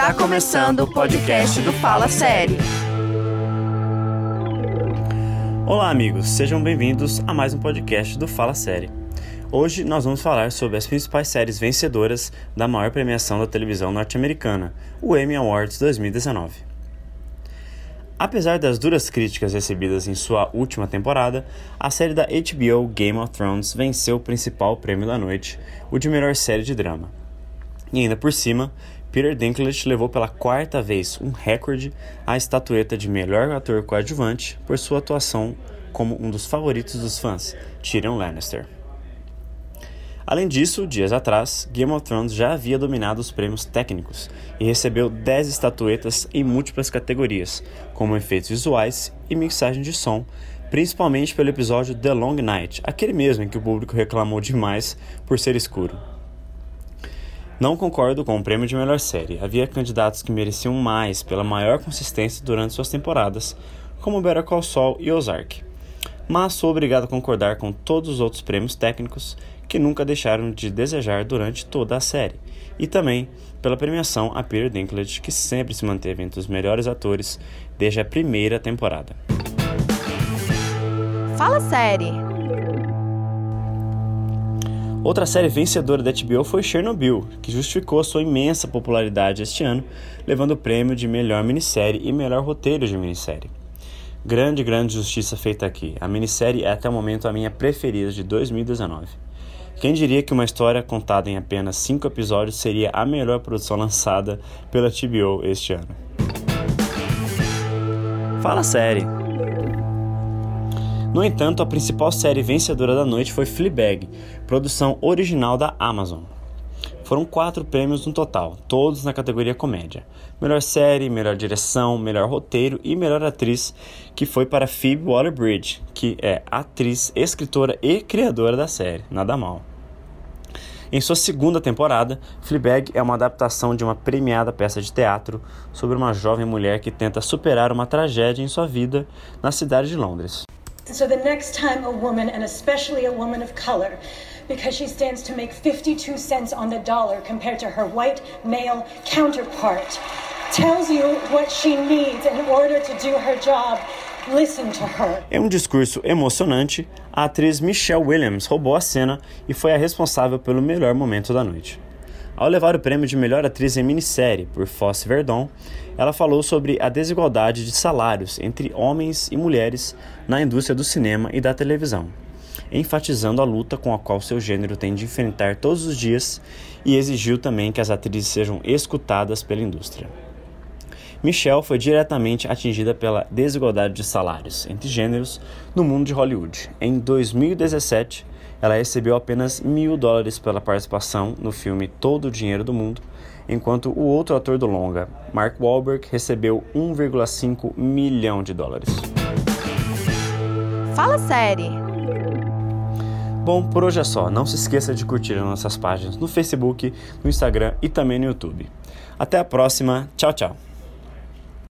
Está começando o podcast do Fala Série. Olá, amigos, sejam bem-vindos a mais um podcast do Fala Série. Hoje nós vamos falar sobre as principais séries vencedoras da maior premiação da televisão norte-americana, o Emmy Awards 2019. Apesar das duras críticas recebidas em sua última temporada, a série da HBO Game of Thrones venceu o principal prêmio da noite, o de melhor série de drama. E ainda por cima, Peter Dinklage levou pela quarta vez um recorde a estatueta de melhor ator coadjuvante por sua atuação como um dos favoritos dos fãs, Tyrion Lannister. Além disso, dias atrás, Game of Thrones já havia dominado os prêmios técnicos e recebeu 10 estatuetas em múltiplas categorias, como efeitos visuais e mixagem de som, principalmente pelo episódio The Long Night, aquele mesmo em que o público reclamou demais por ser escuro. Não concordo com o prêmio de melhor série. Havia candidatos que mereciam mais pela maior consistência durante suas temporadas, como Better Call Saul e Ozark. Mas sou obrigado a concordar com todos os outros prêmios técnicos que nunca deixaram de desejar durante toda a série, e também pela premiação a Peter Dinklage, que sempre se manteve entre os melhores atores desde a primeira temporada. Fala série. Outra série vencedora da HBO foi Chernobyl, que justificou sua imensa popularidade este ano, levando o prêmio de melhor minissérie e melhor roteiro de minissérie. Grande, grande justiça feita aqui. A minissérie é até o momento a minha preferida de 2019. Quem diria que uma história contada em apenas cinco episódios seria a melhor produção lançada pela HBO este ano? Fala série. No entanto, a principal série vencedora da noite foi Fleabag, produção original da Amazon. Foram quatro prêmios no total, todos na categoria comédia. Melhor série, melhor direção, melhor roteiro e melhor atriz, que foi para Phoebe Waller-Bridge, que é atriz, escritora e criadora da série. Nada mal. Em sua segunda temporada, Fleabag é uma adaptação de uma premiada peça de teatro sobre uma jovem mulher que tenta superar uma tragédia em sua vida na cidade de Londres. So the next time a woman, and especially a woman of color, because she stands to make 52 cents on the dollar compared to her white male counterpart, tells you what she needs in order to do her job, listen to her. Em um discurso emocionante, a atriz Michelle Williams roubou a cena e foi a responsável pelo melhor momento da noite. Ao levar o prêmio de melhor atriz em minissérie por Fosse Verdon, ela falou sobre a desigualdade de salários entre homens e mulheres na indústria do cinema e da televisão, enfatizando a luta com a qual seu gênero tem de enfrentar todos os dias e exigiu também que as atrizes sejam escutadas pela indústria. Michelle foi diretamente atingida pela desigualdade de salários entre gêneros no mundo de Hollywood. Em 2017, ela recebeu apenas mil dólares pela participação no filme Todo o Dinheiro do Mundo, enquanto o outro ator do longa, Mark Wahlberg, recebeu 1,5 milhão de dólares. Fala série. Bom, por hoje é só. Não se esqueça de curtir as nossas páginas no Facebook, no Instagram e também no YouTube. Até a próxima. Tchau, tchau.